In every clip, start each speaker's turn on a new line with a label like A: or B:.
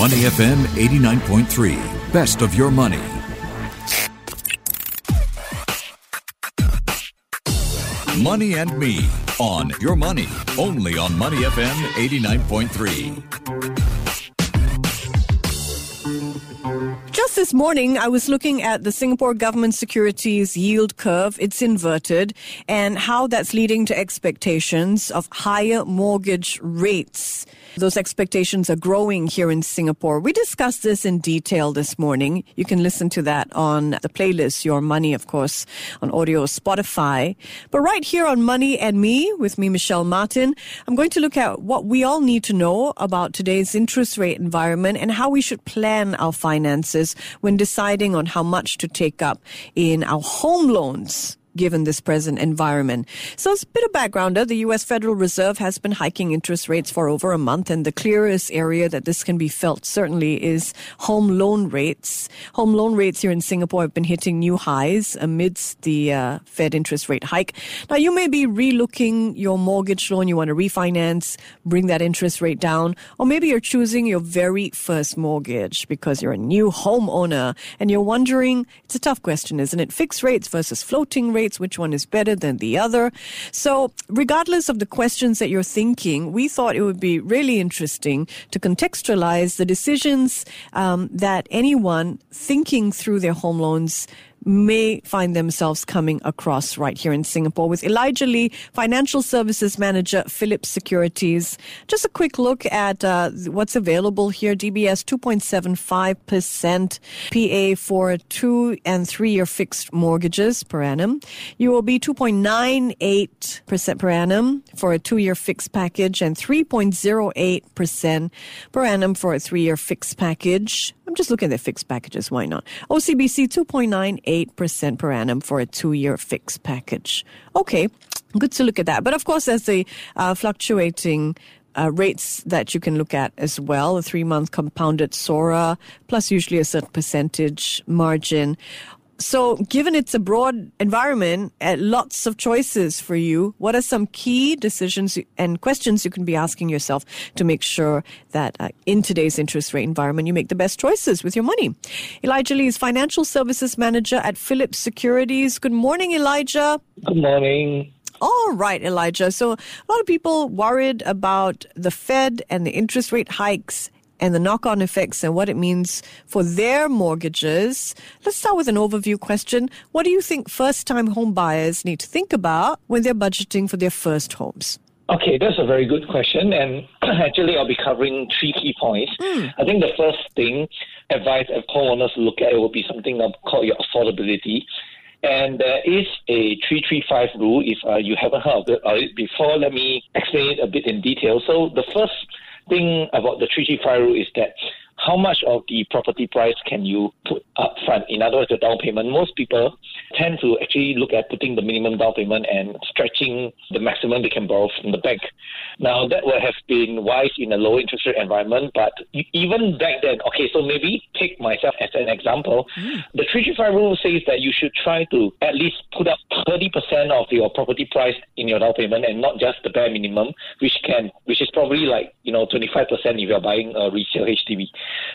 A: Money FM 89.3. Best of your money. Money and Me on Your Money, only on Money FM 89.3.
B: Just this morning, I was looking at the Singapore government securities yield curve. It's inverted, and how that's leading to expectations of higher mortgage rates. Those expectations are growing here in Singapore. We discussed this in detail this morning. You can listen to that on the playlist, Your Money, of course, on AWEDIO Spotify. But right here on Money and Me, with me, Michelle Martin, I'm going to look at what we all need to know about today's interest rate environment and how we should plan our finances when deciding on how much to take up in our home loans given this present environment. So, as a bit of background, the U.S. Federal Reserve has been hiking interest rates for over a month, and the clearest area that this can be felt certainly is home loan rates. Home loan rates here in Singapore have been hitting new highs amidst the uh, Fed interest rate hike. Now, you may be relooking your mortgage loan, you want to refinance, bring that interest rate down, or maybe you're choosing your very first mortgage because you're a new homeowner and you're wondering it's a tough question, isn't it? Fixed rates versus floating rates rates, which one is better than the other. So, regardless of the questions that you're thinking, we thought it would be really interesting to contextualize the decisions um, that anyone thinking through their home loans may find themselves coming across right here in Singapore with Elijah Lee, Financial Services Manager, Phillip Securities. Just a quick look at uh, what's available here. DBS 2.75% PA for two and three year fixed mortgages per annum. UOB 2.98% per annum for a two year fixed package and 3.08% per annum for a three year fixed package. I'm just looking at the fixed packages. Why not? OCBC 2.98% per annum for a two year fixed package. Okay, good to look at that. But of course, there's the uh, fluctuating uh, rates that you can look at as well. A three month compounded SORA, plus usually a certain percentage margin. So, given it's a broad environment, uh, lots of choices for you, what are some key decisions and questions you can be asking yourself to make sure that uh, in today's interest rate environment, you make the best choices with your money? Elijah Lee is Financial Services Manager at Phillip Securities. Good morning, Elijah.
C: Good morning.
B: All right, Elijah. So, a lot of people worried about the Fed and the interest rate hikes and the knock on effects and what it means for their mortgages. Let's start with an overview question. What do you think first time home buyers need to think about when they're budgeting for their first homes?
C: Okay, that's a very good question. And actually, I'll be covering three key points. Mm. I think the first thing advice that homeowners look at will be something called your affordability. And there is a 335 rule. If uh, you haven't heard of it before, let me explain it a bit in detail. So, the first thing about the 335 rule is that how much of the property price can you put up front? In other words, the down payment. Most people tend to actually look at putting the minimum down payment and stretching the maximum they can borrow from the bank. Now, that would have been wise in a low interest rate environment, but even back then, okay, so maybe take myself as an example. Mm. The 335 rule says that you should try to at least put up 30% of your property price in your down payment and not just the bare minimum, which can, which is probably like, you know, 25% if you're buying a resale HDB.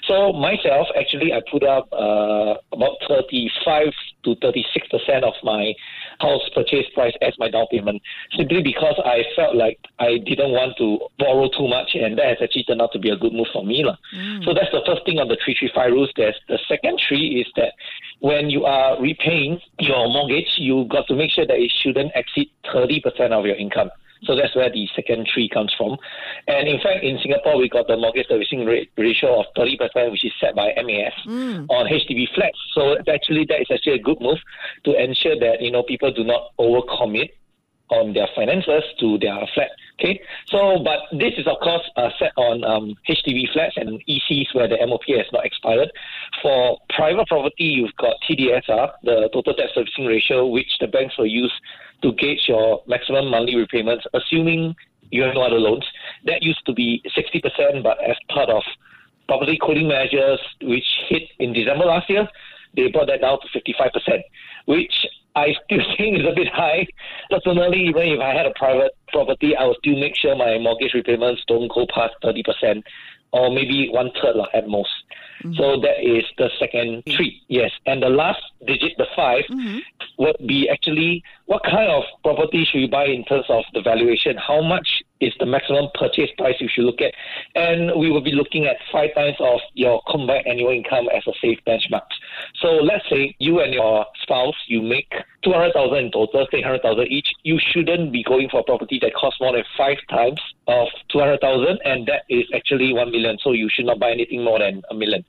C: So myself, actually, I put up uh, about 35 to 36 percent of my house purchase price as my down payment, simply because I felt like I didn't want to borrow too much, and that has actually turned out to be a good move for me, lah. Mm. So that's the first thing on the 335 rules. There's the second three is that when you are repaying your mortgage, you got to make sure that it shouldn't exceed 30 percent of your income. So that's where the second tree comes from. And in fact, in Singapore, we got the mortgage servicing rate ratio of 30%, which is set by MAS mm. on HDB flats. So actually, that is actually a good move to ensure that, you know, people do not overcommit on their finances to their flat. Okay, so but this is of course uh, set on um, HDB flats and ECs where the MOP has not expired. For private property, you've got TDSR, the total debt servicing ratio, which the banks will use to gauge your maximum monthly repayments, assuming you have no other loans. That used to be 60%, but as part of property cooling measures, which hit in December last year, they brought that down to 55%, which I still think is a bit high. Personally, even if I had a private property, I would still make sure my mortgage repayments don't go past 30% or maybe one third lah, at most. So mm-hmm. that is the second three, yes. And the last digit, the 5 mm-hmm. would be actually what kind of property should you buy in terms of the valuation? How much is the maximum purchase price you should look at? And we will be looking at five times of your combined annual income as a safe benchmark. So let's say you and your spouse, you make 200,000 in total, say 100,000 each. You shouldn't be going for a property that costs more than five times of 200,000 and that is actually 1 million. So you should not buy anything more than a million.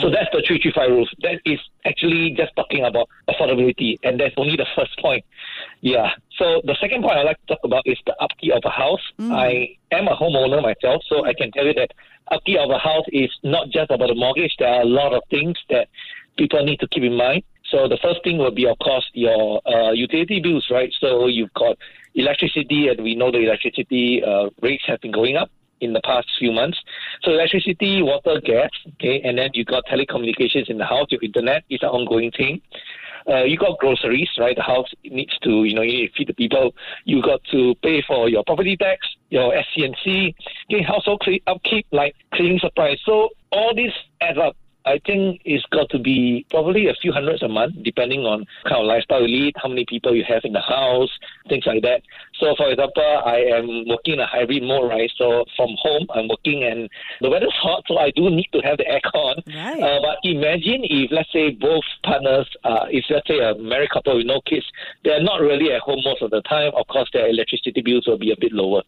C: So that's the 335 rules. That is actually just talking about affordability, and that's only the first point. Yeah. So the second point I'd like to talk about is the upkeep of a house. Mm. I am a homeowner myself, so I can tell you that upkeep of a house is not just about the mortgage. There are a lot of things that people need to keep in mind. So the first thing will be, of course, your uh, utility bills, right? So you've got electricity, and we know the electricity uh, rates have been going up in the past few months. So electricity, water, gas, okay, and then you've got telecommunications in the house, your internet is an ongoing thing. Uh, you got groceries, right? The house needs to, you know, you need to feed the people. You got to pay for your property tax, your S&CC, okay, household upkeep, like cleaning supplies. So all this adds up. I think it's got to be probably a few hundreds a month, depending on kind of lifestyle you lead, how many people you have in the house, things like that. So, for example, I am working in a hybrid mode, right? So, from home, I'm working and the weather's hot, so I do need to have the aircon.
B: Right.
C: Uh, but imagine if, let's say, both partners, uh, if let's say a married couple with no kids, they're not really at home most of the time. Of course, their electricity bills will be a bit lower.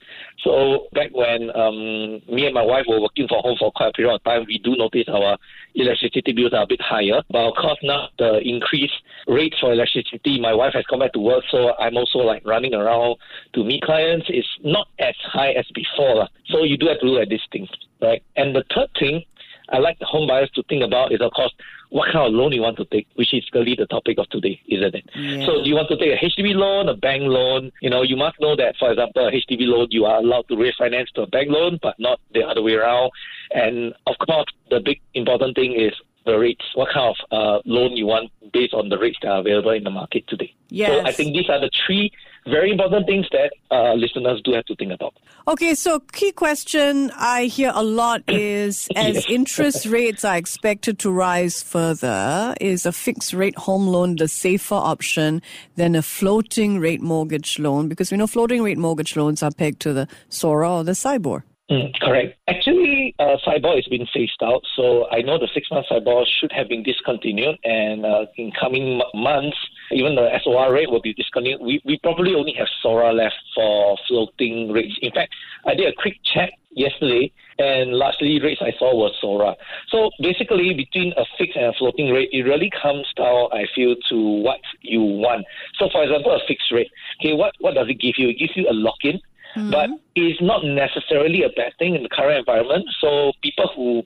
C: So, back when um, me and my wife were working from home for quite a period of time, we do notice our electricity bills are a bit higher. But of course, now the increased rates for electricity, my wife has come back to work, so I'm also like running around to meet clients. It's not as high as before. So you do have to look at these things, right? And the third thing I like the home buyers to think about is, of course, what kind of loan you want to take, which is really the topic of today, isn't it?
B: Yeah.
C: So do you want to take a HDB loan, a bank loan? You know, you must know that, for example, a HDB loan, you are allowed to refinance to a bank loan, but not the other way around. And of course, the big important thing is the rates. What kind of uh, loan you want based on the rates that are available in the market today. So I think these are the three very important things that uh, listeners do have to think about.
B: Okay, so key question I hear a lot is as
C: Yes.
B: interest rates are expected to rise further, is a fixed rate home loan the safer option than a floating rate mortgage loan? Because we know floating rate mortgage loans are pegged to the SORA or the SIBOR.
C: Mm, correct. Actually, uh, SIBOR has been phased out, so I know the six-month SIBOR should have been discontinued, and uh, in coming m- months, even the SOR rate will be discontinued. We, we probably only have SORA left for floating rates. In fact, I did a quick check yesterday, and largely rates I saw was SORA. So basically, between a fixed and a floating rate, it really comes down, I feel, to what you want. So, for example, a fixed rate. Okay, what what does it give you? It gives you a lock-in mm-hmm. but it's not necessarily a bad thing in the current environment. So people who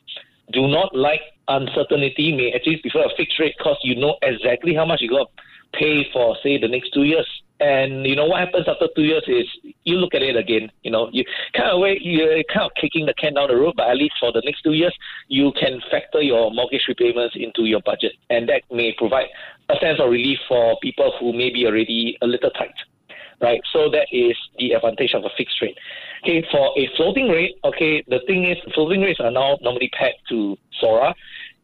C: do not like uncertainty may actually prefer a fixed rate because you know exactly how much you're going to pay for, say, the next two years. And you know what happens after two years is you look at it again. You know, you kind of way you're kind of kicking the can down the road, but at least for the next two years, you can factor your mortgage repayments into your budget, and that may provide a sense of relief for people who may be already a little tight right? So that is the advantage of a fixed rate. Okay, for a floating rate, okay, the thing is floating rates are now normally pegged to SORA.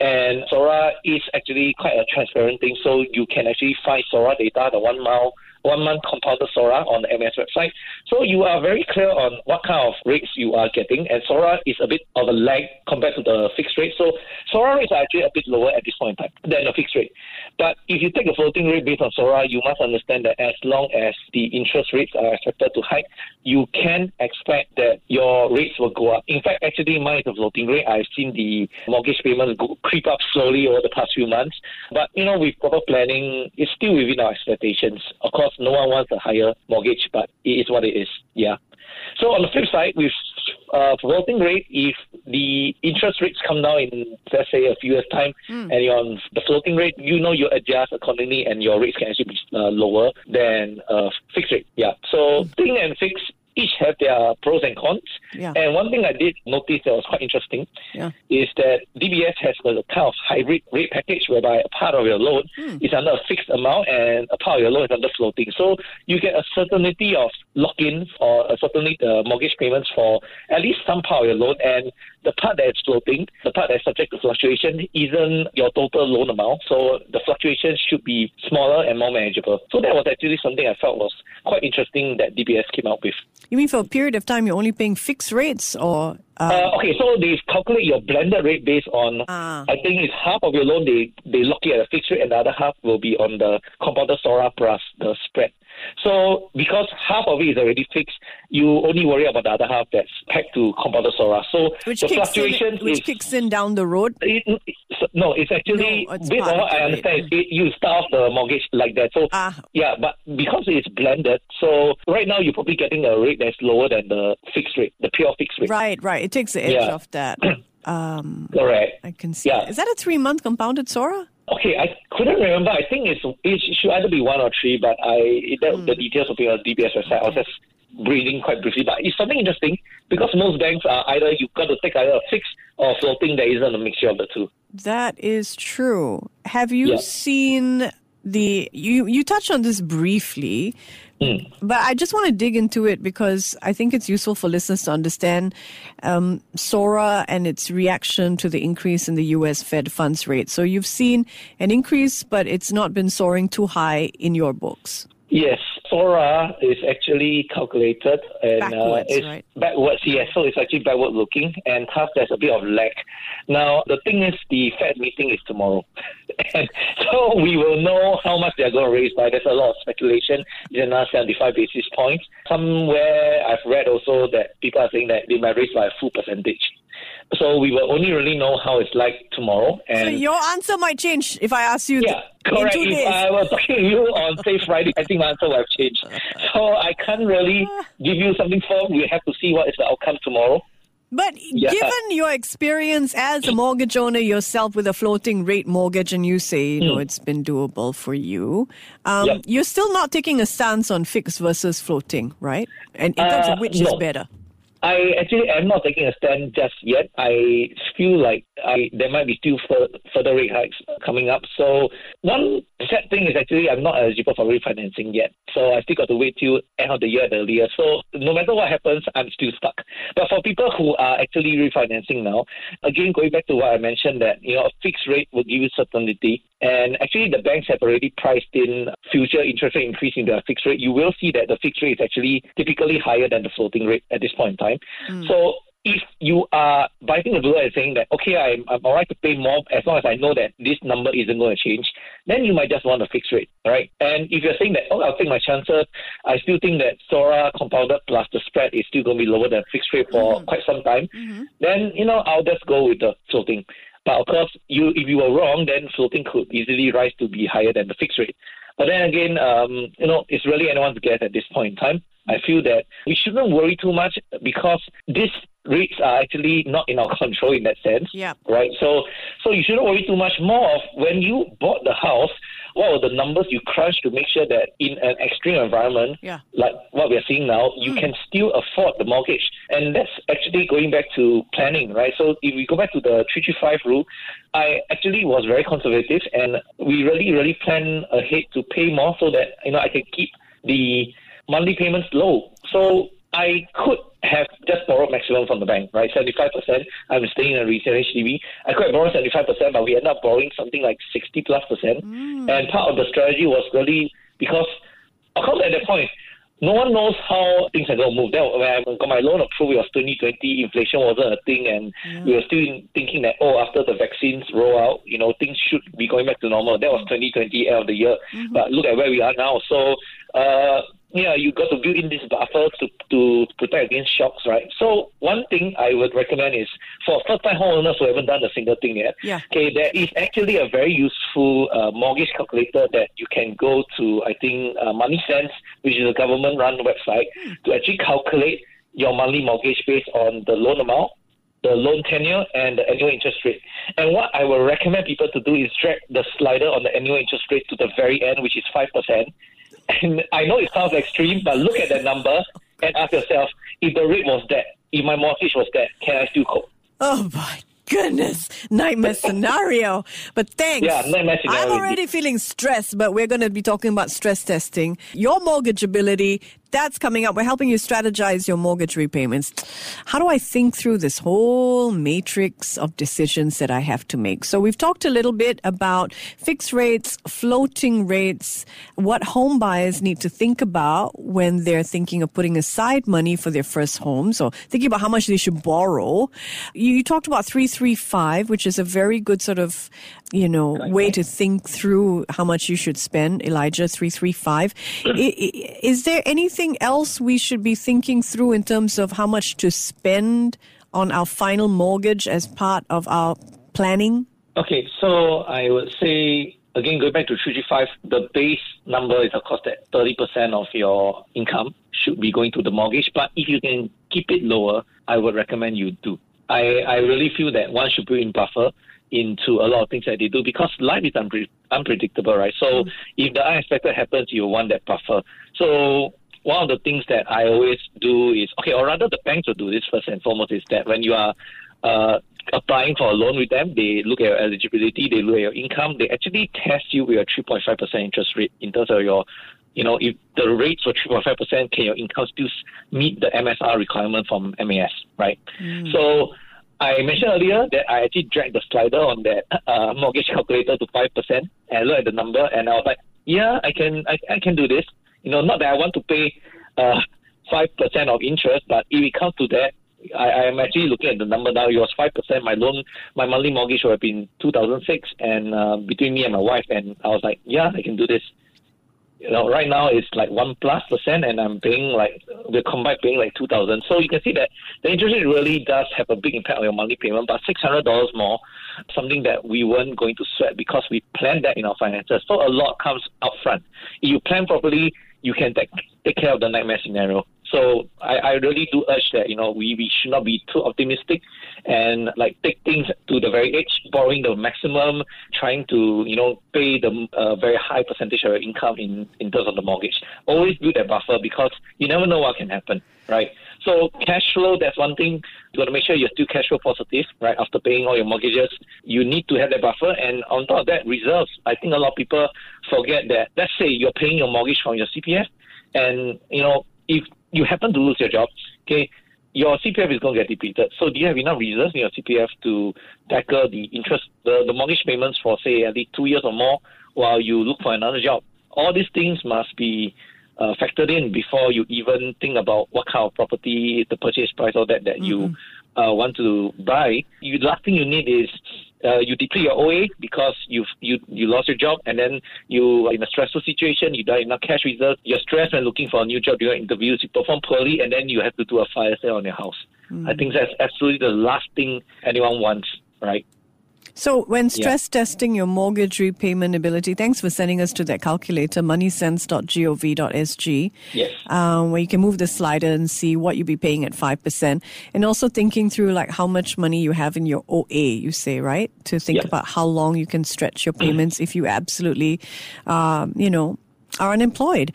C: And SORA is actually quite a transparent thing. So you can actually find SORA data, the one mile one month compounded SORA on the MAS website. So you are very clear on what kind of rates you are getting, and SORA is a bit of a lag compared to the fixed rate. So SORA rates are actually a bit lower at this point in time than the fixed rate. But if you take a floating rate based on SORA, you must understand that as long as the interest rates are expected to hike, you can expect that your rates will go up. In fact, actually, mine is a floating rate. I've seen the mortgage payments go, creep up slowly over the past few months. But, you know, with proper planning, it's still within our expectations. Of course, no one wants a higher mortgage, but it is what it is. Yeah. So on the flip side, with uh, floating rate, if the interest rates come down in let's say a few years time, and you're on the floating rate, you know you adjust accordingly, and your rates can actually be uh, lower than uh, fixed rate. Yeah. So thing and fixed each have their pros and cons.
B: Yeah.
C: And one thing I did notice that was quite interesting
B: Yeah.
C: is that DBS has a kind of hybrid rate package whereby a part of your loan is under a fixed amount and a part of your loan is under floating. So you get a certainty of lock-in or a certainty uh, mortgage payments for at least some part of your loan. And the part that is floating, the part that is subject to fluctuation, isn't your total loan amount. So the fluctuations should be smaller and more manageable. So that was actually something I felt was quite interesting that DBS came out with.
B: You mean for a period of time you're only paying fixed rates or? Uh,
C: Uh, okay, so they calculate your blended rate based on,
B: Ah.
C: I think it's half of your loan, they, they lock it at a fixed rate, and the other half will be on the compounded SORA plus the spread. So because half of it is already fixed, you only worry about the other half that's pegged to compounded SORA. So
B: which
C: the fluctuation
B: in, which
C: is
B: kicks in down the road.
C: it, no, it's actually
B: No, it's
C: based on what I understand.
B: rate.
C: It, you start off the mortgage like that. So
B: Ah.
C: yeah, but because it's blended, so right now you're probably getting a rate that's lower than the fixed rate, the pure fixed rate.
B: Right, right. It takes the edge
C: Yeah.
B: off that. Um,
C: Correct.
B: I can see.
C: Yeah.
B: that. Is that a three month compounded SORA?
C: Okay, I couldn't remember. I think it's it should either be one or three, but I that, the hmm. details will be on DBS website. I was just reading quite briefly, but it's something interesting because most banks are either you've got to take either a fixed or floating. There isn't a mixture of the two.
B: That is true. Have you
C: Yeah.
B: seen the you you touched on this briefly, but I just want to dig into it because I think it's useful for listeners to understand um, SORA and its reaction to the increase in the U.S. Fed funds rate. So you've seen an increase, but it's not been soaring too high in your books.
C: Yes, SORA is actually calculated and
B: Backwards,
C: uh, it's
B: right?
C: backwards. Yes, so it's actually backward looking, and thus there's a bit of lag. Now the thing is, the Fed meeting is tomorrow, and so we will know how much they're going to raise by. There's a lot of speculation. It's another 75 basis points. Somewhere I've read also that people are saying that they might raise by a full percentage. So we will only really know how it's like tomorrow. And
B: So your answer might change if I ask you
C: yeah,
B: in
C: correct. If
B: days.
C: I was talking to you on say Friday, I think my answer will have changed. So I can't really give you something firm. We have to see what is the outcome tomorrow.
B: But
C: Yeah.
B: given your experience as a mortgage owner yourself with a floating rate mortgage, and you say you know it's been doable for you, um,
C: Hmm. Yep.
B: you're still not taking a stance on fixed versus floating, right? And in terms of
C: Uh,
B: which is better.
C: I actually am not taking a stand just yet. I feel like I there might be still fur, further rate hikes coming up. So one sad thing is actually I'm not eligible for refinancing yet. So I still got to wait till end of the year at the. So no matter what happens, I'm still stuck. But for people who are actually refinancing now, again going back to what I mentioned that you know a fixed rate will give you certainty. And actually, the banks have already priced in future interest rate increase into a fixed rate. You will see that the fixed rate is actually typically higher than the floating rate at this point in time. Mm. So if you are biting the bullet and saying that, okay, I'm, I'm all right to pay more as long as I know that this number isn't going to change, then you might just want a fixed rate, all right? And if you're saying that, oh, I'll take my chances, I still think that SORA compounded plus the spread is still going to be lower than fixed rate for mm-hmm. quite some time, mm-hmm. then, you know, I'll just go with the floating. But of course, you if you were wrong, then floating could easily rise to be higher than the fixed rate. But then again, um, you know, it's really anyone's guess at this point in time. I feel that we shouldn't worry too much because these rates are actually not in our control in that sense.
B: Yeah.
C: Right. So so you shouldn't worry too much more of when you bought the house, what were the numbers you crunched to make sure that in an extreme environment
B: Yeah.
C: like what we're seeing now, you hmm. can still afford the mortgage. And that's actually going back to planning, right? So if we go back to the 335 rule, I actually was very conservative and we really, really plan ahead to pay more so that, you know, I can keep the monthly payments low. So I could have just borrowed maximum from the bank, right? 75%. I'm staying in a resale HDB. I could have borrowed 75%, but we ended up borrowing something like 60 plus percent. And part of the strategy was really because, of course, at that point, no one knows how things are going to move. Then when I got my loan approved, it was 2020. Inflation wasn't a thing, and we were still thinking that oh, after the vaccines roll out, you know, things should be going back to normal. That was 2020 end of the year. But look at where we are now. So. Uh, yeah, you got to build in this buffer to to protect against shocks, right? So one thing I would recommend is for first-time homeowners who haven't done a single thing yet.
B: Yeah.
C: Okay, there is actually a very useful uh, mortgage calculator that you can go to. I think uh, MoneySense, which is a government-run website, to actually calculate your monthly mortgage based on the loan amount, the loan tenure, and the annual interest rate. And what I would recommend people to do is drag the slider on the annual interest rate to the very end, which is five percent. And I know it sounds extreme, but look at that number and ask yourself, if the rate was that, if my mortgage was that, can I still cope?
B: Oh my goodness, nightmare scenario. But thanks.
C: Yeah, nightmare scenario
B: I'm already feeling stressed, but we're going to be talking about stress testing, your mortgageability, that's coming up. We're helping you strategize your mortgage repayments. How do I think through this whole matrix of decisions that I have to make? So we've talked a little bit about fixed rates, floating rates, what home buyers need to think about when they're thinking of putting aside money for their first homes or thinking about how much they should borrow. You, you talked about 335, which is a very good sort of, you know, way to think through how much you should spend, Elijah, 335. is there anything else we should be thinking through in terms of how much to spend on our final mortgage as part of our planning?
C: Okay, so I would say again, going back to 335, the base number is, of course, that 30% of your income should be going to the mortgage. But if you can keep it lower, I would recommend you do. I, I really feel that one should put in buffer into a lot of things that they do because life is unpre- unpredictable, right? So mm. if the unexpected happens, you want that buffer. So one of the things that I always do is okay, or rather the banks will do this first and foremost is that when you are uh, applying for a loan with them, they look at your eligibility, they look at your income, they actually test you with a 3.5% interest rate in terms of your, you know, if the rates for 3.5%, can your income still meet the MSR requirement from MAS, right? Mm. So I mentioned earlier that I actually dragged the slider on that uh, mortgage calculator to 5% and looked at the number and I was like, yeah, I can, I, I can do this. You know, not that I want to pay uh, 5% of interest, but if it comes to that, I, I, am actually looking at the number now. It was five percent. My loan, my monthly mortgage would have been two thousand six, and uh, between me and my wife, and I was like, yeah, I can do this. You know, right now it's like one plus percent, and I'm paying like we're combined paying like two thousand. So you can see that the interest rate really does have a big impact on your monthly payment. But six hundred dollars more, something that we weren't going to sweat because we planned that in our finances. So a lot comes up front. If you plan properly, you can take take care of the nightmare scenario. So I, I really do urge that you know we, we should not be too optimistic and like take things to the very edge, borrowing the maximum, trying to you know pay the uh, very high percentage of your income in in terms of the mortgage. Always build that buffer because you never know what can happen, right? So cash flow, that's one thing. You got to make sure you're still cash flow positive, right? After paying all your mortgages, you need to have that buffer. And on top of that, reserves. I think a lot of people forget that. Let's say you're paying your mortgage from your CPF, and you know if you happen to lose your job, okay, your CPF is going to get depleted. So do you have enough reserves in your CPF to tackle the interest, the, the mortgage payments for say at least two years or more while you look for another job? All these things must be uh, factored in before you even think about what kind of property, the purchase price, all that that mm-hmm. you uh, want to buy. You, the last thing you need is uh, you deplete your OA because you've, you you lost your job and then you are in a stressful situation. You don't have enough cash reserves. You're stressed when looking for a new job during interviews. You perform poorly and then you have to do a fire sale on your house. Mm. I think that's absolutely the last thing anyone wants, right?
B: So, when stress yeah. testing your mortgage repayment ability, thanks for sending us to that calculator, moneysense.gov.sg,
C: yes.
B: Um, where you can move the slider and see what you'll be paying at 5%. And also thinking through like how much money you have in your OA, you say, right? To think about how long you can stretch your payments if you absolutely, um, you know, are unemployed.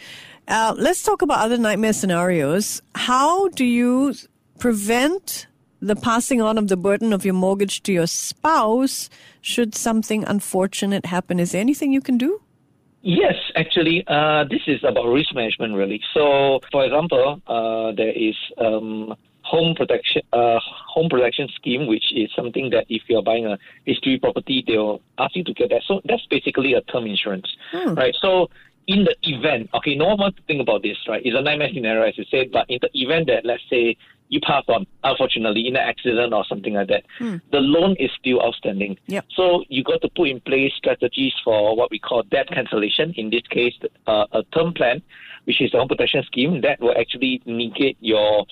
B: Uh, let's talk about other nightmare scenarios. How do you prevent the passing on of the burden of your mortgage to your spouse should something unfortunate happen. Is there anything you can do?
C: Yes, actually, uh, this is about risk management, really. So, for example, uh, there is um, home protection uh, home protection scheme, which is something that if you're buying a HDB property, they'll ask you to get that. So that's basically a term insurance, hmm. right? So in the event, okay, no one wants to think about this, right? It's a nightmare scenario, as you said, but in the event that, let's say, you pass on, unfortunately, in an accident or something like that, hmm. the loan is still outstanding.
B: Yep.
C: So you got to put in place strategies for what we call debt cancellation. In this case, uh, a term plan, which is a home protection scheme that will actually negate your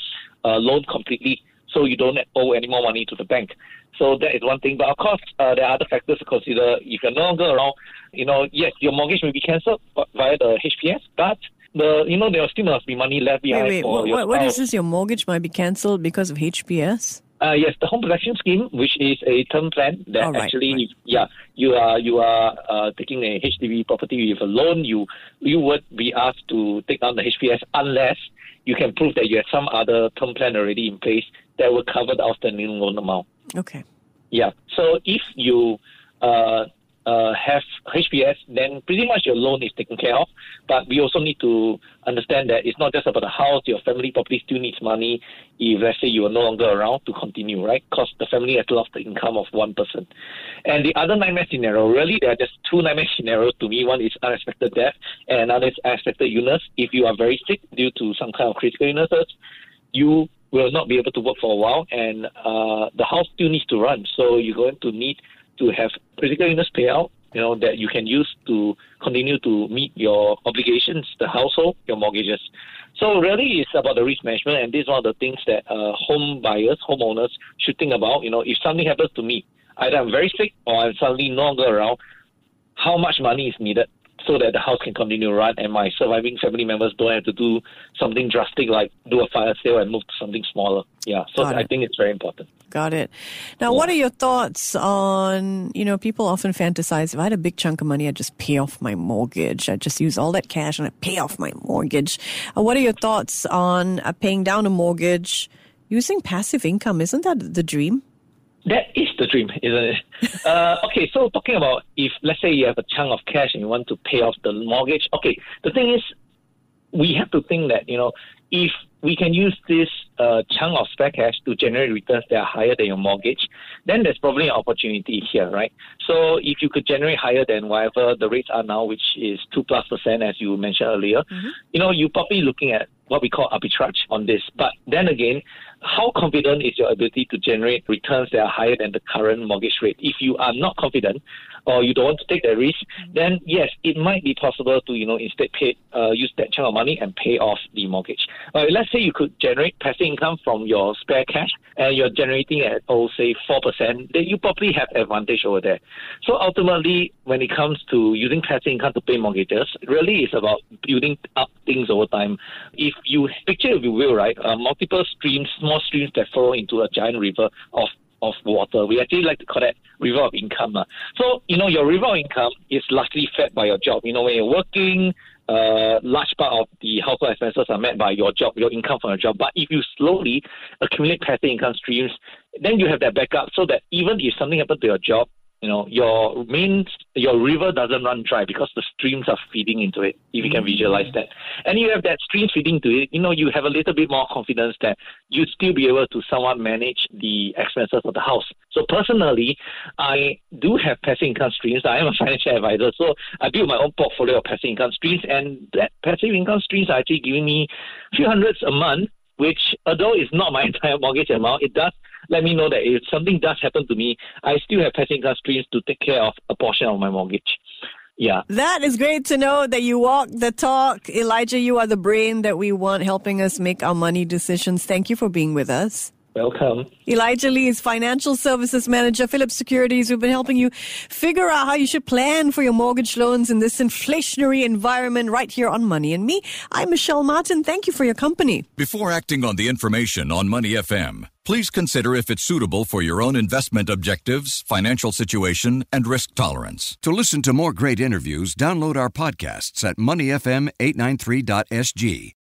C: uh, loan completely, so you don't owe any more money to the bank. So that is one thing. But of course, uh, there are other factors to consider. If you're no longer around, you know, yes, your mortgage may be cancelled via the HPS, but the you know there still must be money left behind.
B: Wait, wait, what, what is this? Your mortgage might be cancelled because of HPS.
C: Uh, yes, the home protection scheme, which is a term plan that oh, right, actually, right. yeah, you are you are uh, taking a HDB property with a loan. You you would be asked to take on the HPS unless you can prove that you have some other term plan already in place that will cover the outstanding loan amount.
B: Okay.
C: Yeah. So if you uh, uh, have HPS, then pretty much your loan is taken care of. But we also need to understand that it's not just about the house. Your family probably still needs money if, let's say, you are no longer around to continue, right? Because the family has lost the income of one person. And the other nightmare scenario, really, there are just two nightmare scenarios to me. One is unexpected death, and another is unexpected illness. If you are very sick due to some kind of critical illnesses, you will not be able to work for a while, and uh, the house still needs to run. So you're going to need to have critical illness payout, you know, that you can use to continue to meet your obligations, the household, your mortgages. So really, it's about the risk management, and this is one of the things that uh, home buyers, homeowners should think about. You know, if something happens to me, either I'm very sick or I'm suddenly no longer around, how much money is needed so that the house can continue to run and my surviving family members don't have to do something drastic like do a fire sale and move to something smaller. Yeah, so I think it's very important.
B: Got it. Now, yeah. what are your thoughts on, you know, people often fantasize if I had a big chunk of money, I'd just pay off my mortgage. I'd just use all that cash and I'd pay off my mortgage. Uh, what are your thoughts on uh, paying down a mortgage using passive income? Isn't that the dream?
C: That is the dream, isn't it? uh, okay, so talking about if, let's say, you have a chunk of cash and you want to pay off the mortgage. Okay, the thing is, we have to think that, you know, if we can use this uh, chunk of spare cash to generate returns that are higher than your mortgage, then there's probably an opportunity here, right? So if you could generate higher than whatever the rates are now, which is two plus percent, as you mentioned earlier, mm-hmm. you know, you're probably looking at what we call arbitrage on this. But then again, how confident is your ability to generate returns that are higher than the current mortgage rate? If you are not confident, or you don't want to take that risk, mm-hmm. then yes, it might be possible to you know instead pay uh, use that chunk of money and pay off the mortgage. Uh, let's say you could generate passive income from your spare cash, and you're generating at oh say four percent, then you probably have advantage over there. So ultimately, when it comes to using passive income to pay mortgages, really it's about building up things over time. If you picture, if you will, right, uh, multiple streams, small streams that flow into a giant river of of water. We actually like to call that river of income. Uh. So, you know, your river of income is largely fed by your job. You know, when you're working, uh, large part of the household expenses are met by your job, your income from your job. But if you slowly accumulate passive income streams, then you have that backup so that even if something happens to your job, you know, your main, your river doesn't run dry because the streams are feeding into it, if you can mm. visualize that. And you have that stream feeding to it, you know, you have a little bit more confidence that you'd still be able to somewhat manage the expenses of the house. So personally, I do have passive income streams. I am a financial advisor, so I build my own portfolio of passive income streams, and that passive income streams are actually giving me a few hundreds a month which although it's not my entire mortgage amount, it does let me know that if something does happen to me, I still have passive income streams to take care of a portion of my mortgage. Yeah.
B: That is great to know that you walk the talk. Elijah, you are the brain that we want helping us make our money decisions. Thank you for being with us.
C: Welcome.
B: Elijah Lee is Financial Services Manager, Phillip Securities. We've been helping you figure out how you should plan for your mortgage loans in this inflationary environment right here on Money and Me. I'm Michelle Martin. Thank you for your company.
A: Before acting on the information on Money FM, please consider if it's suitable for your own investment objectives, financial situation, and risk tolerance. To listen to more great interviews, download our podcasts at moneyfm893.sg